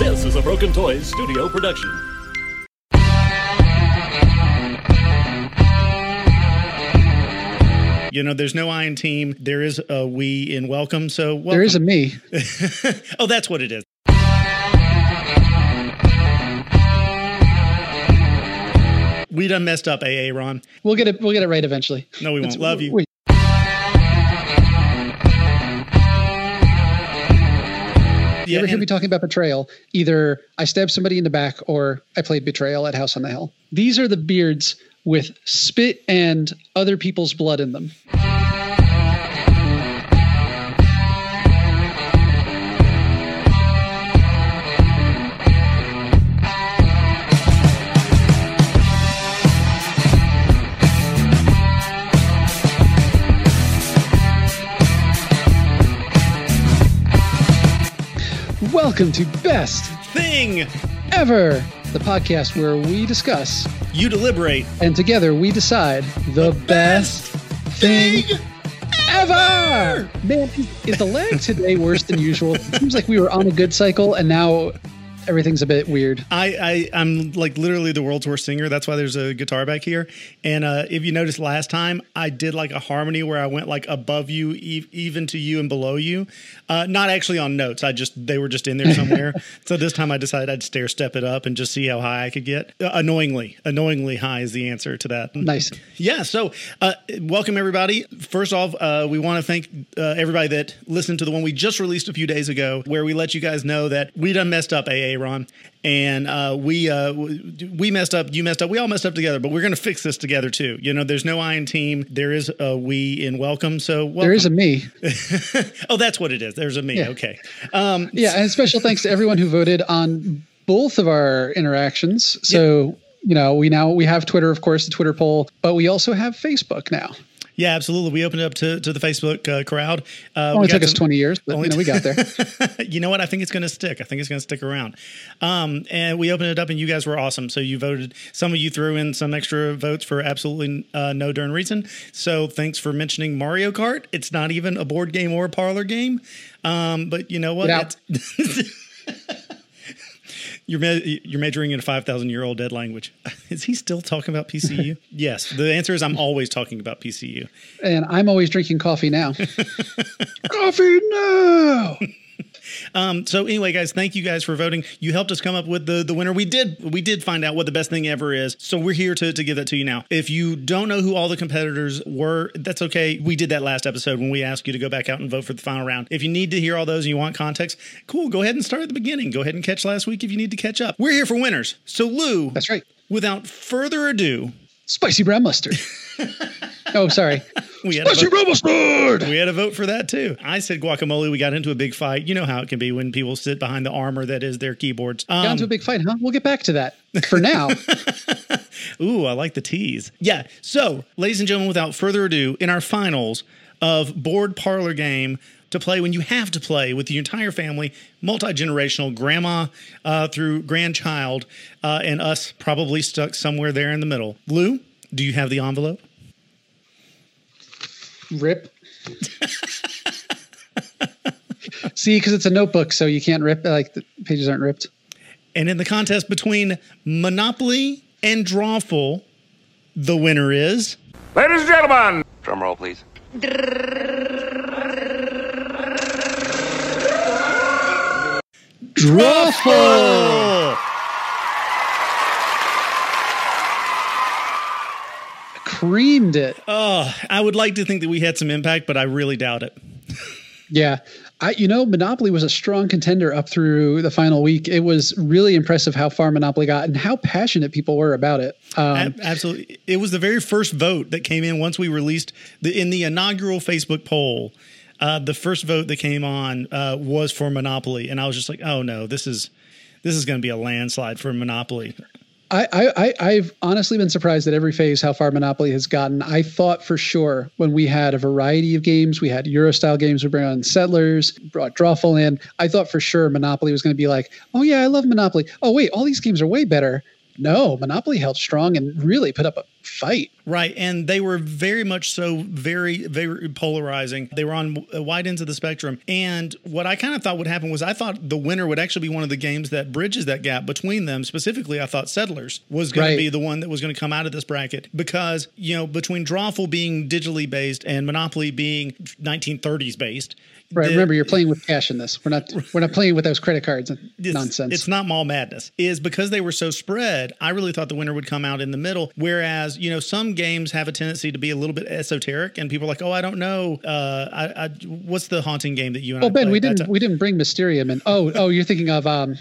This is a Broken Toys studio production. You know, there's no I in team. There is a we in welcome. So welcome. There is a me. oh, that's what it is. We done messed up, AA Ron. We'll get it. We'll get it right eventually. No, we won't. It's- Love you. we- You Yeah, ever hear me talking about betrayal? Either I stabbed somebody in the back or I played betrayal at House on the Hill. These are the beards with spit and other people's blood in them. Welcome to Best thing Ever, the podcast where we discuss you deliberate. and together we decide the best thing ever. Man, is, is the lag today worse than usual? It seems like we were on a good cycle and now everything's a bit weird. I, I I'm like literally the world's worst singer. That's why there's a guitar back here. And uh, if you noticed last time, I did like a harmony where I went like above you, e- even to you, and below you. Uh, not actually on notes. I just they were just in there somewhere. so this time I decided I'd stair step it up and just see how high I could get. Uh, annoyingly, annoyingly high is the answer to that. Nice. Yeah. So, uh, welcome everybody. First off, uh, we want to thank uh, everybody that listened to the one we just released a few days ago, where we let you guys know that we done messed up, AA Ron, and uh, we uh, we messed up, you messed up, we all messed up together, but we're gonna fix this together too. You know, there's no I in team. There is a we in welcome. So welcome. There is a me. oh, that's what it is. There's a me. Yeah. Okay. Um, Yeah, and special thanks to everyone who voted on both of our interactions. So, you know, we now we have Twitter, of course, the Twitter poll, but we also have Facebook now. Yeah, absolutely. We opened it up to, to the Facebook uh, crowd. Uh, Only we got took us some- 20 years, but Only you know, we got there. you know what? I think it's going to stick. I think it's going to stick around. Um, and we opened it up, and you guys were awesome. So you voted. Some of you threw in some extra votes for absolutely uh, no darn reason. So thanks for mentioning Mario Kart. It's not even a board game or a parlor game. Um, but you know what? Yeah. You're, ma- you're majoring in a 5,000 year old dead language. Is he still talking about PCU? yes. The answer is I'm always talking about PCU. and I'm always drinking coffee now. coffee now. Um, so anyway, guys, thank you guys for voting. You helped us come up with the the winner. We did we did find out what the best thing ever is. So we're here to to give that to you now. If you don't know who all the competitors were, that's okay. We did that last episode when we asked you to go back out and vote for the final round. If you need to hear all those and you want context, cool. Go ahead and start at the beginning. Go ahead and catch last week if you need to catch up. We're here for winners. So Lou, That's right. without further ado, Spicy brown mustard. oh, sorry. we had a vote. brown mustard. We had a vote for that too. I said guacamole. We got into a big fight. You know how it can be when people sit behind the armor that is their keyboards. Um, Got into a big fight, huh? We'll get back to that. For now, Ooh, I like the tease. Yeah. So, ladies and gentlemen, without further ado, in our finals of board parlor game to play when you have to play with the entire family, multi generational, grandma uh, through grandchild, uh, and us probably stuck somewhere there in the middle. Lou, do you have the envelope? rip. See, because it's a notebook, so you can't rip. Like the pages aren't ripped. And in the contest between Monopoly and Drawful, the winner is. Ladies and gentlemen, Drum roll, please. Drawful creamed it. Oh, I would like to think that we had some impact, but I really doubt it. Yeah. I, you know, Monopoly was a strong contender up through the final week. It was really impressive how far Monopoly got and how passionate people were about it. Um, Ab- Absolutely. It was the very first vote that came in once we released the in the inaugural Facebook poll. Uh, the first vote that came on uh, was for Monopoly, and I was just like, "Oh no, this is this is going to be a landslide for Monopoly." I, I, I've honestly been surprised at every phase how far Monopoly has gotten. I thought for sure when we had a variety of games, we had Euro style games, we brought on Settlers, brought Drawful in. I thought for sure Monopoly was going to be like, oh yeah, I love Monopoly. Oh wait, all these games are way better. No, Monopoly held strong and really put up a fight. Right. And they were very much so very, very polarizing. They were on wide ends of the spectrum. And what I kind of thought would happen was I thought the winner would actually be one of the games that bridges that gap between them. Specifically, I thought Settlers was going Right. to be the one that was going to come out of this bracket because, you know, between Drawful being digitally based and Monopoly being 1930s based. Right. the- Remember, you're playing with cash in this. We're not. We're not playing with those credit cards and it's, nonsense. It's not mall madness. Is because they were so spread. I really thought the winner would come out in the middle. Whereas you know some games have a tendency to be a little bit esoteric, and people are like, oh, I don't know. Uh, I, I, what's the haunting game that you and Oh I Ben, we didn't time? we didn't bring Mysterium in. Oh oh, you're thinking of um.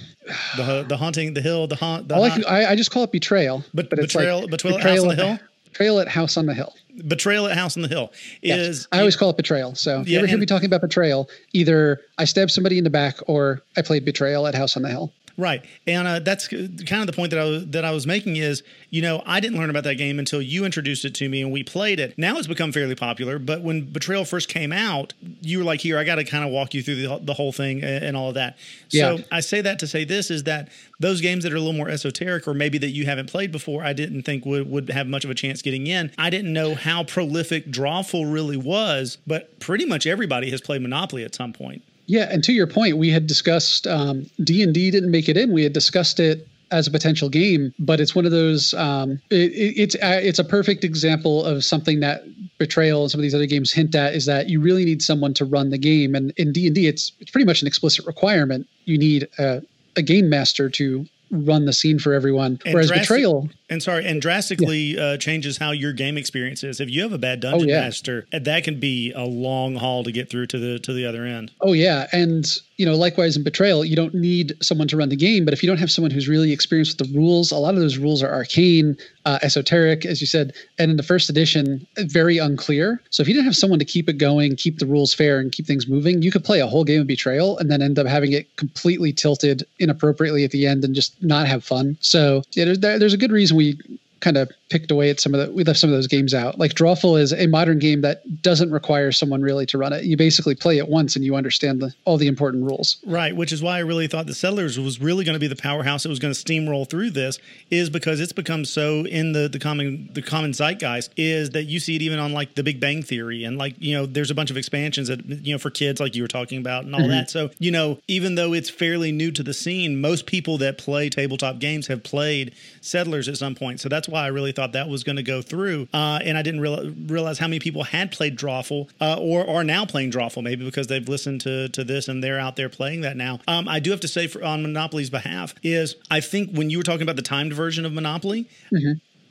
the the haunting, the hill, the haunt. The I like haunt- I, I just call it betrayal, But- it's betrayal- like betrayal at House on the Hill? Betrayal at House on the Hill. betrayal at House on the Hill Yes. is. I always call it betrayal. So if Yeah, you ever hear me talking about betrayal, either I stabbed somebody in the back or I played betrayal at House on the Hill. Right, and uh, that's kind of the point that I was, that I was making is, you know, I didn't learn about that game until you introduced it to me and we played it. Now it's become fairly popular, but when Betrayal first came out, you were like, "Here, I got to kind of walk you through the, the whole thing and, and all of that." So Yeah. I say that to say this is that those games that are a little more esoteric, or maybe that you haven't played before, I didn't think would would have much of a chance getting in. I didn't know how prolific Drawful really was, but pretty much everybody has played Monopoly at some point. Yeah, and to your point, we had discussed um, D and D didn't make it in. We had discussed it as a potential game, but it's one of those. Um, it, it, it's uh, it's a perfect example of something that Betrayal and some of these other games hint at is that you really need someone to run the game, and in D and D, it's it's pretty much an explicit requirement. You need a, a game master to run the scene for everyone. And Whereas drastic- Betrayal, and sorry, and drastically uh, changes how your game experience is. If you have a bad dungeon Oh, yeah. master, uh, that can be a long haul to get through to the to the other end. Oh yeah, and you know, likewise in Betrayal, you don't need someone to run the game, but if you don't have someone who's really experienced with the rules, a lot of those rules are arcane, uh, esoteric, as you said, and in the first edition, very unclear. So if you didn't have someone to keep it going, keep the rules fair, and keep things moving, you could play a whole game of Betrayal and then end up having it completely tilted inappropriately at the end and just not have fun. So yeah, there's, there's a good reason we kind of picked away at some of the we left some of those games out like drawful is a modern game that doesn't require someone really to run it you basically play it once and you understand the, all the important rules Right, which is why I really thought the Settlers was really going to be the powerhouse that was going to steamroll through this, is because it's become so in the the common the common zeitgeist is that you see it even on like The Big Bang Theory and like you know there's a bunch of expansions that you know for kids like you were talking about and all mm-hmm. that. So you know even though it's fairly new to the scene, most people that play tabletop games have played Settlers at some point. So that's why I really thought that was going to go through. Uh, and I didn't real, realize how many people had played Drawful uh, or are now playing Drawful, maybe because they've listened to, to this and they're out there playing that now. Um, I do have to say, for, on Monopoly's behalf, is I think when you were talking about the timed version of Monopoly,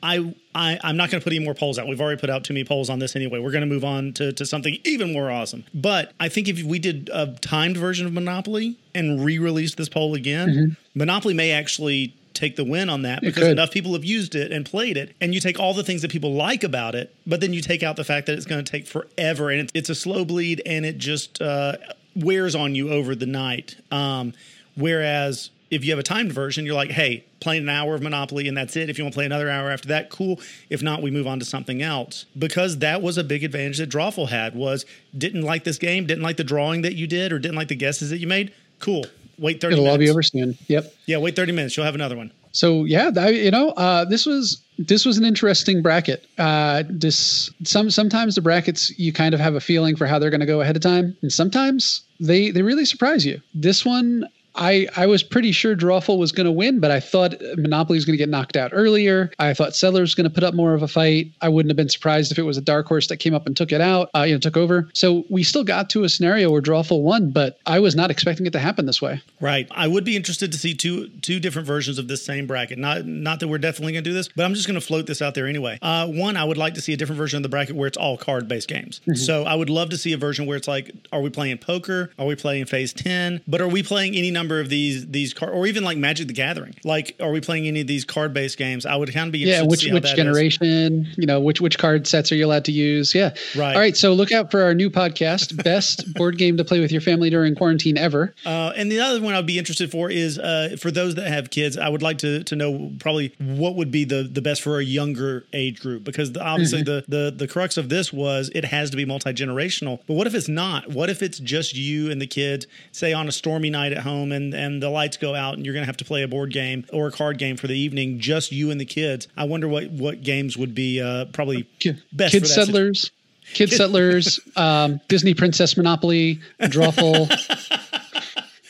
I, I I'm not going to put any more polls out. We've already put out too many polls on this anyway. We're going to move on to, to something even more awesome. But I think if we did a timed version of Monopoly and re-released this poll again, Monopoly may actually take the win on that because enough people have used it and played it and you take all the things that people like about it but then you take out the fact that it's going to take forever and it's, it's a slow bleed and it just uh, wears on you over the night. Um, whereas if you have a timed version you're like hey playing an hour of monopoly and that's it. If you want to play another hour after that cool. If not we move on to something else. Because that was a big advantage that drawful had was didn't like this game didn't like the drawing that you did or didn't like the guesses that you made cool wait 30 it'll minutes all be over soon. Yep. Yeah wait 30 minutes. You'll have another one. So yeah I, you know uh, this was this was an interesting bracket. Uh, this some sometimes the brackets you kind of have a feeling for how they're going to go ahead of time and sometimes they they really surprise you. This one I, I was pretty sure Drawful was going to win, but I thought Monopoly was going to get knocked out earlier. I thought Settlers was going to put up more of a fight. I wouldn't have been surprised if it was a dark horse that came up and took it out, uh, you know, took over. So we still got to a scenario where Drawful won, but I was not expecting it to happen this way. Right. I would be interested to see two two different versions of this same bracket. Not not that we're definitely going to do this, but I'm just going to float this out there anyway. Uh, one, I would like to see a different version of the bracket where it's all card based games. So I would love to see a version where it's like, are we playing poker? Are we playing Phase Ten? But are we playing any number of these these card or even like Magic the Gathering? Like, are we playing any of these card based games? I would kind of be Yeah, which which that is. generation? You know, which which card sets are you allowed to use? Yeah. Right. All right. So look out for our new podcast, best board game to play with your family during quarantine ever. Uh, and the other one I'd be interested for is uh, for those that have kids. I would like to to know probably what would be the the best for a younger age group because the, obviously the the the crux of this was it has to be multi generational. But what if it's not? What if it's just you and the kids? Say on a stormy night at home, home and and the lights go out and you're going to have to play a board game or a card game for the evening, just you and the kids. I wonder what what games would be uh, probably best. Kid Settlers, Kid Settlers, um, Disney Princess Monopoly, Drawful.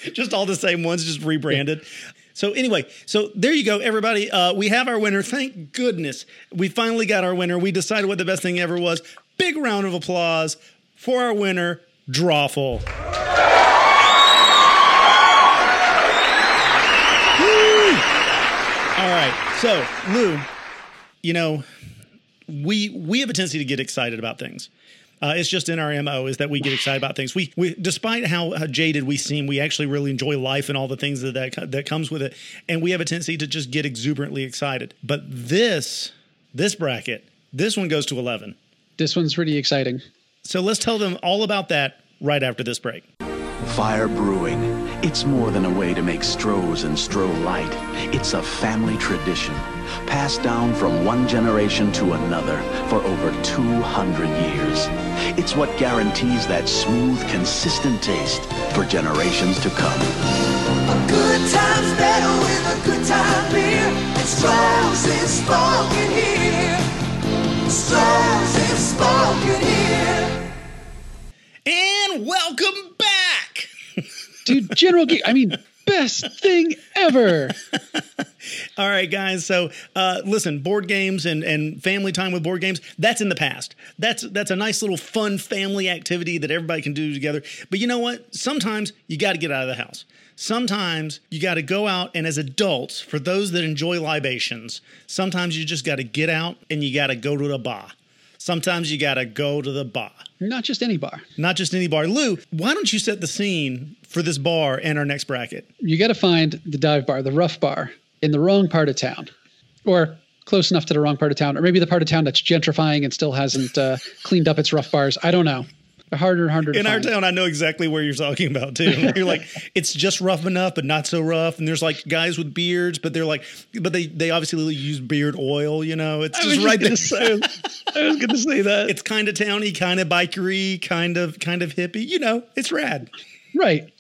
just all the same ones, just rebranded. So anyway, so there you go, everybody. Uh, we have our winner. Thank goodness we finally got our winner. We decided what the best thing ever was. Big round of applause for our winner, Drawful. All right, so Lou, you know, we we have a tendency to get excited about things. Uh, it's just in our mo is that we get excited about things. We, we despite how, how, jaded we seem, we actually really enjoy life and all the things that, that that comes with it, and we have a tendency to just get exuberantly excited. But this this bracket, this one goes to eleven. This one's pretty exciting. So let's tell them all about that right after this break. Fire brewing. It's more than a way to make Strohs and Stroh Light. It's a family tradition passed down from one generation to another for over 200 years. It's what guarantees that smooth, consistent taste for generations to come. A good time's better with a good time beer. And Stroh's is spoken here. Stroh's is spoken here. And welcome back. Dude, General Geek, I mean, best thing ever. All right, guys. So, uh, listen, board games and, and family time with board games, that's in the past. That's that's a nice little fun family activity that everybody can do together. But you know what? Sometimes you got to get out of the house. Sometimes you got to go out and as adults, for those that enjoy libations, sometimes you just got to get out and you got to go to the bar. Sometimes you got to go to the bar. Not just any bar. Not just any bar. Lou, why don't you set the scene for this bar and our next bracket? You got to find the dive bar, the rough bar, in the wrong part of town, or close enough to the wrong part of town, or maybe the part of town that's gentrifying and still hasn't uh, cleaned up its rough bars. I don't know. Harder and harder in our town. I know exactly where you're talking about too. you're like, it's just rough enough, but not so rough. And there's like guys with beards, but they're like, but they they obviously use beard oil. You know, it's just, right there. Say, I was going to say that it's kind of towny, kind of bikery, kind of kind of hippie. You know, it's rad. Right.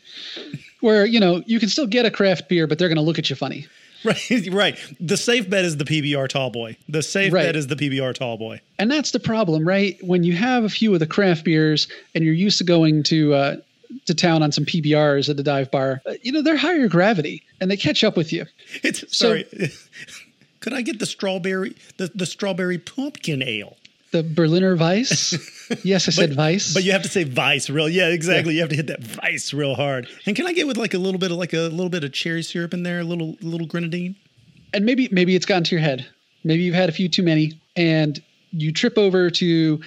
Where you know you can still get a craft beer, but they're going to look at you funny. Right, right. The safe bet is the PBR tall boy. The safe right. bet is the PBR tall boy. And that's the problem, right? When you have a few of the craft beers and you're used to going to uh, to town on some PBRs at the dive bar, uh, you know they're higher gravity and they catch up with you. It's sorry. Could I get the strawberry the, the strawberry pumpkin ale? The Berliner Weiss. yes, I said but, Weiss. But you have to say Weiss, real. Yeah, exactly. Yeah. You have to hit that Weiss real hard. And can I get with like a little bit of like a little bit of cherry syrup in there, a little little grenadine? And maybe maybe it's gotten to your head. Maybe you've had a few too many, and you trip over to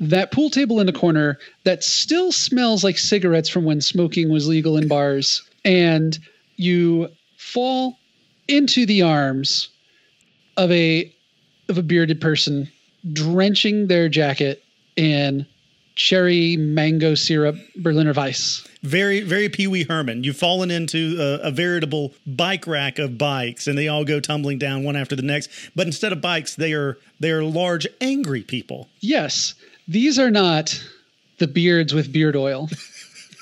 that pool table in the corner that still smells like cigarettes from when smoking was legal in bars, and you fall into the arms of a of a bearded person drenching their jacket in cherry mango syrup Berliner Weiss. Very, very Pee Wee Herman. You've fallen into a, a, veritable bike rack of bikes, and they all go tumbling down one after the next. But instead of bikes, they are they are large, angry people. Yes, these are not the beards with beard oil.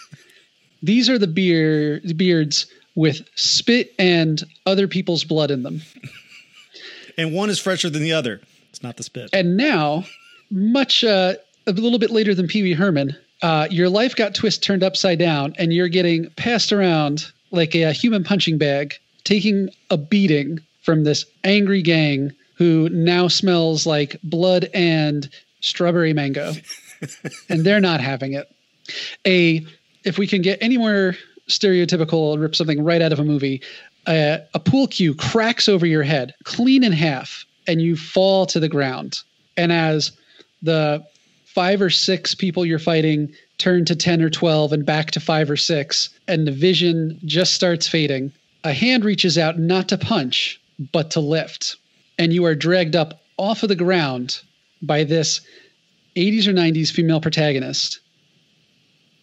these are the beer beards with spit and other people's blood in them. and one is fresher than the other. It's not the spit. And now, much uh, a little bit later than Pee Wee Herman, uh, your life got twist turned upside down, and you're getting passed around like a, a human punching bag, taking a beating from this angry gang who now smells like blood and strawberry mango, and they're not having it. A if we can get any more stereotypical, rip something right out of a movie. Uh, a pool cue cracks over your head, clean in half, and you fall to the ground. And as the five or six people you're fighting turn to 10 or 12 and back to five or six, and the vision just starts fading, a hand reaches out not to punch, but to lift. And you are dragged up off of the ground by this 80s or 90s female protagonist.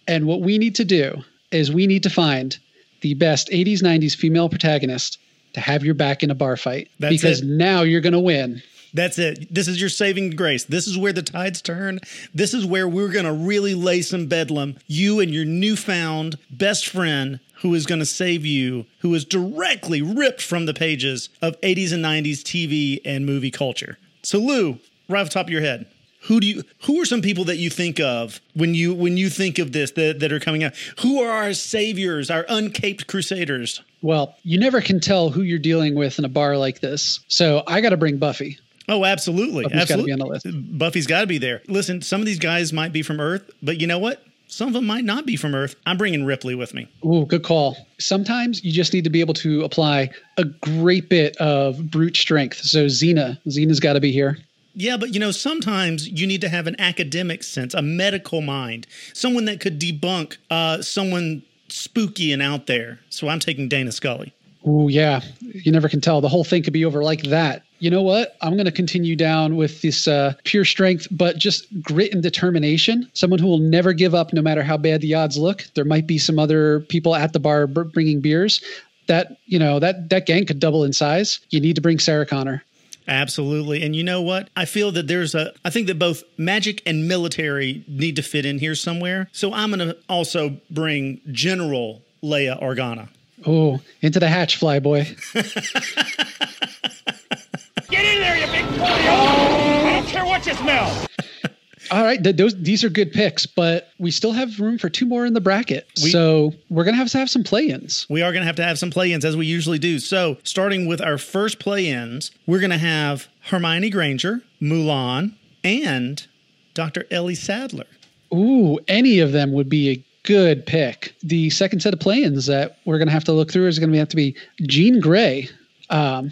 And what we need to do is we need to find the best 80s, 90s female protagonist to have your back in a bar fight That's because it. now you're going to win. That's it. This is your saving grace. This is where the tides turn. This is where we're going to really lay some bedlam. You and your newfound best friend who is going to save you, who is directly ripped from the pages of 80s and 90s TV and movie culture. So, Lou, right off the top of your head, who do you who are some people that you think of when you when you think of this that, that are coming out? Who are our saviors, our uncaped crusaders? Well, you never can tell who you're dealing with in a bar like this. So I got to bring Buffy. Oh, absolutely. Buffy's gotta absolutely. be on the list. Buffy's got to be there. Listen, some of these guys might be from Earth, but you know what? Some of them might not be from Earth. I'm bringing Ripley with me. Ooh, good call. Sometimes you just need to be able to apply a great bit of brute strength. So Xena, Xena's got to be here. Yeah, but you know, sometimes you need to have an academic sense, a medical mind, someone that could debunk uh, someone spooky and out there. So I'm taking Dana Scully. Oh, yeah. You never can tell. The whole thing could be over like that. You know what? I'm going to continue down with this uh, pure strength, but just grit and determination. Someone who will never give up no matter how bad the odds look. There might be some other people at the bar br- bringing beers. That you know that that gang could double in size. You need to bring Sarah Connor. Absolutely. And you know what? I feel that there's a, I think that both magic and military need to fit in here somewhere. So I'm going to also bring General Leia Organa. Oh, into the hatch, flyboy. Get in there, you big boy! I don't care what you smell! All right, th- those these are good picks, but we still have room for two more in the bracket. so we're gonna have to have some play-ins. We are going to have to have some play ins as we usually do. So, starting with our first play ins, we're going to have Hermione Granger, Mulan, and Dr. Ellie Sattler. Ooh, any of them would be a good pick. The second set of play-ins that we're gonna have to look through is gonna have to be Jean Grey. Um,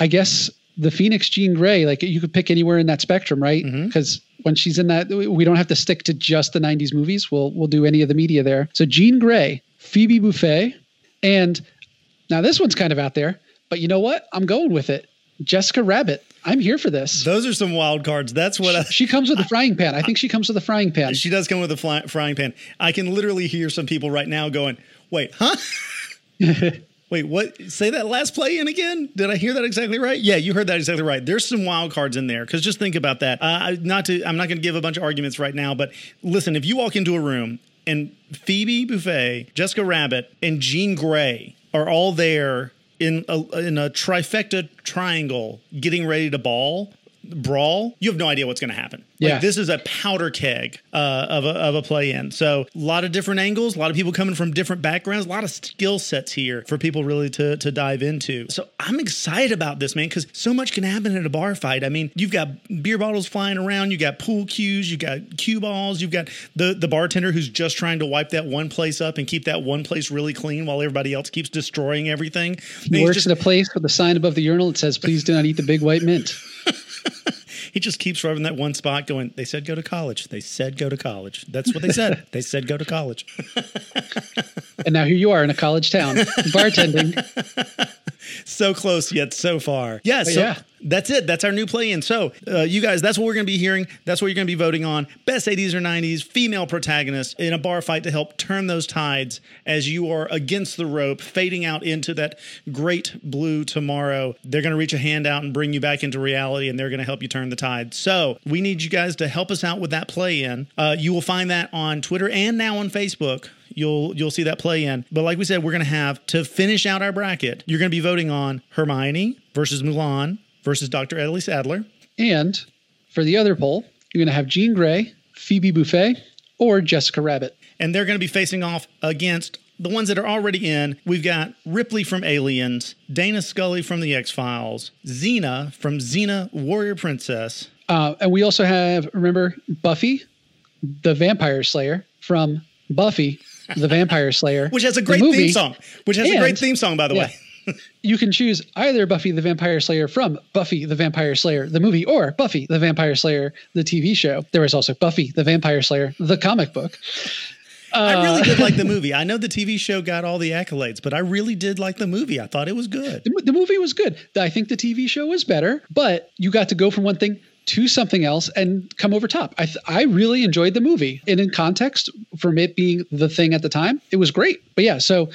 I guess the Phoenix Jean Grey, like you could pick anywhere in that spectrum, right? Mm-hmm. Because when she's in that, we don't have to stick to just the '90s movies. We'll we'll do any of the media there. So Jean Grey, Phoebe Buffay, and now this one's kind of out there, but you know what? I'm going with it. Jessica Rabbit. I'm here for this. Those are some wild cards. That's what I, She comes with a frying pan. I think she comes with a frying pan. she does come with a fly, frying pan. I can literally hear some people right now going, wait, huh? Wait, what? Say that last play in again? Did I hear that exactly right? Yeah, you heard that exactly right. There's some wild cards in there because just think about that. Uh, not to, I'm not going to give a bunch of arguments right now, but listen, if you walk into a room and Phoebe Buffay, Jessica Rabbit, and Jean Grey are all there in a, in a trifecta triangle, getting ready to ball, brawl, you have no idea what's going to happen. Like, Yeah. this is a powder keg uh, of a, of a play in. So a lot of different angles, a lot of people coming from different backgrounds, a lot of skill sets here for people really to, to dive into. So I'm excited about this, man, because so much can happen in a bar fight. I mean, you've got beer bottles flying around, you've got pool cues, you've got cue balls, you've got the, the bartender who's just trying to wipe that one place up and keep that one place really clean while everybody else keeps destroying everything. He works just- at a place with a sign above the urinal that says, "Please do not eat the big white mint." He just keeps rubbing that one spot going they said go to college. They said go to college. That's what they said. They said go to college. And now here you are in a college town, bartending. so close yet so far. Yeah so yeah. that's it. That's our new play-in. So uh, you guys that's what we're going to be hearing. That's what you're going to be voting on. Best 80s or 90s female protagonists in a bar fight to help turn those tides as you are against the rope fading out into that great blue tomorrow. They're going to reach a hand out and bring you back into reality and they're going to help you turn the tide. So we need you guys to help us out with that play-in. Uh, you will find that on twitter and now on facebook you'll you'll see that play in. But like we said, we're gonna have to finish out our bracket. You're gonna be voting on Hermione versus Mulan versus Dr. Ellie Sattler. And for the other poll, you're going to have Jean Grey, Phoebe Buffay, or Jessica Rabbit. And they're gonna be facing off against the ones that are already in. We've got Ripley from Aliens, Dana Scully from The X Files, Xena from Xena Warrior Princess. Uh, and we also have, remember, Buffy, the Vampire Slayer from Buffy, the Vampire Slayer, Which has a the great movie. theme song. Which has a great theme song, by the yeah. way. You can choose either Buffy the Vampire Slayer from Buffy the Vampire Slayer, the movie, or Buffy the Vampire Slayer, the TV show. There was also Buffy the Vampire Slayer, the comic book. I really did like the uh, movie. I know the TV show got all the accolades, but I really did like the movie. I thought it was good. The, the movie was good. I think the TV show was better, but you got to go from one thing to something else and come over top. I, th- I really enjoyed the movie. And in context, from it being the thing at the time, it was great. But yeah, so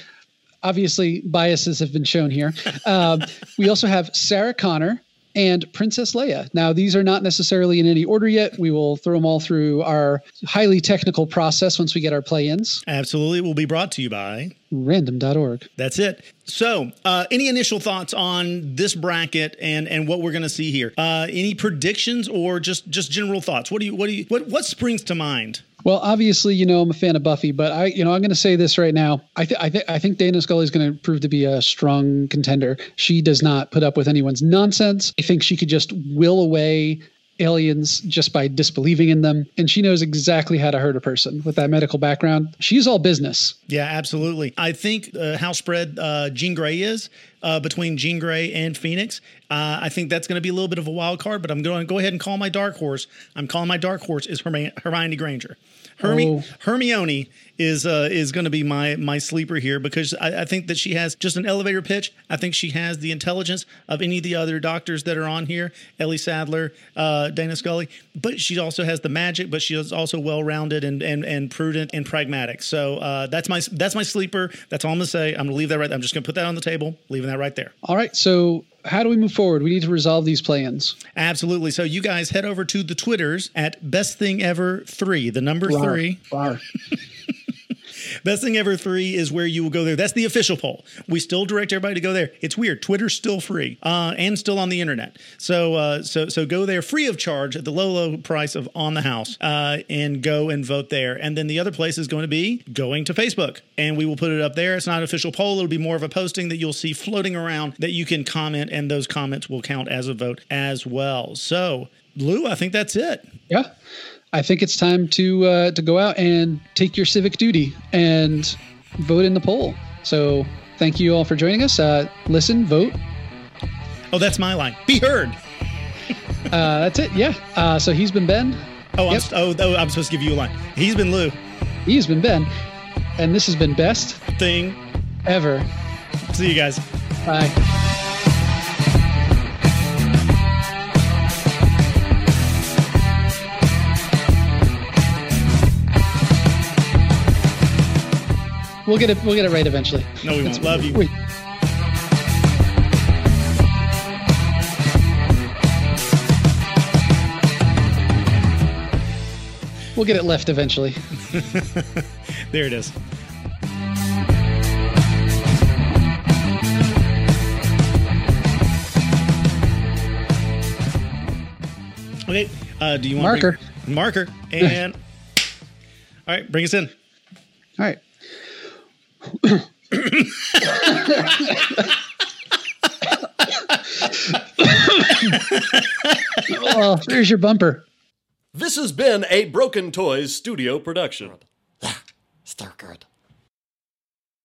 obviously biases have been shown here. Um, we also have Sarah Connor and Princess Leia. Now, these are not necessarily in any order yet. We will throw them all through our highly technical process once we get our play ins. Absolutely. It will be brought to you by Random.org. That's it. So, uh, any initial thoughts on this bracket and and what we're going to see here? Uh, any predictions or just just general thoughts? What do you what do you what what springs to mind? Well, obviously, you know I'm a fan of Buffy, but I, you know, I'm going to say this right now. I, I, th- I think Dana Scully is going to prove to be a strong contender. She does not put up with anyone's nonsense. I think she could just will away aliens just by disbelieving in them, and she knows exactly how to hurt a person with that medical background. She's all business. Yeah, absolutely. I think uh, how spread uh, Jean Grey is uh, between Jean Grey and Phoenix. Uh, I think that's going to be a little bit of a wild card, but I'm going to go ahead and call my dark horse. I'm calling my dark horse is Hermi- Hermione Granger. Hermi- Oh. Hermione is uh, is going to be my my sleeper here because I, I think that she has just an elevator pitch. I think she has the intelligence of any of the other doctors that are on here, Ellie Sattler, uh, Dana Scully. But she also has the magic, but she is also well rounded and, and and prudent and pragmatic. So uh, that's my that's my sleeper. That's all I'm going to say. I'm going to leave that right. There. I'm just going to put that on the table, leaving that right there. All right, so how do we move forward? We need to resolve these plans. Absolutely. So you guys head over to the Twitters at Best Thing Ever Three, the number three. Rawr. Best thing ever three is where you will go there. That's the official poll. We still direct everybody to go there. It's weird. Twitter's still free uh, and still on the internet. So uh, so so go there free of charge at the low low price of on the house uh, and go and vote there. And then the other place is going to be going to Facebook and we will put it up there. It's not an official poll. It'll be more of a posting that you'll see floating around that you can comment and those comments will count as a vote as well. So Lou, I think that's it. Yeah. I think it's time to uh, to go out and take your civic duty and vote in the poll. So thank you all for joining us. Uh, listen, vote. Oh, that's my line. Be heard. Uh, that's it. Yeah. Uh, so he's been Ben. Oh, I'm, oh, oh, I'm supposed to give you a line. He's been Lou. He's been Ben. And this has been best Thing. ever. See you guys. Bye. We'll get it. We'll get it right eventually. No, we won't. Love you. We'll get it left eventually. There it is. Okay. Uh, do you want Marker. Bring, marker and all right, bring us in. All right. Oh, there's your bumper. This has been a Broken Toys studio production. Ah, Still good.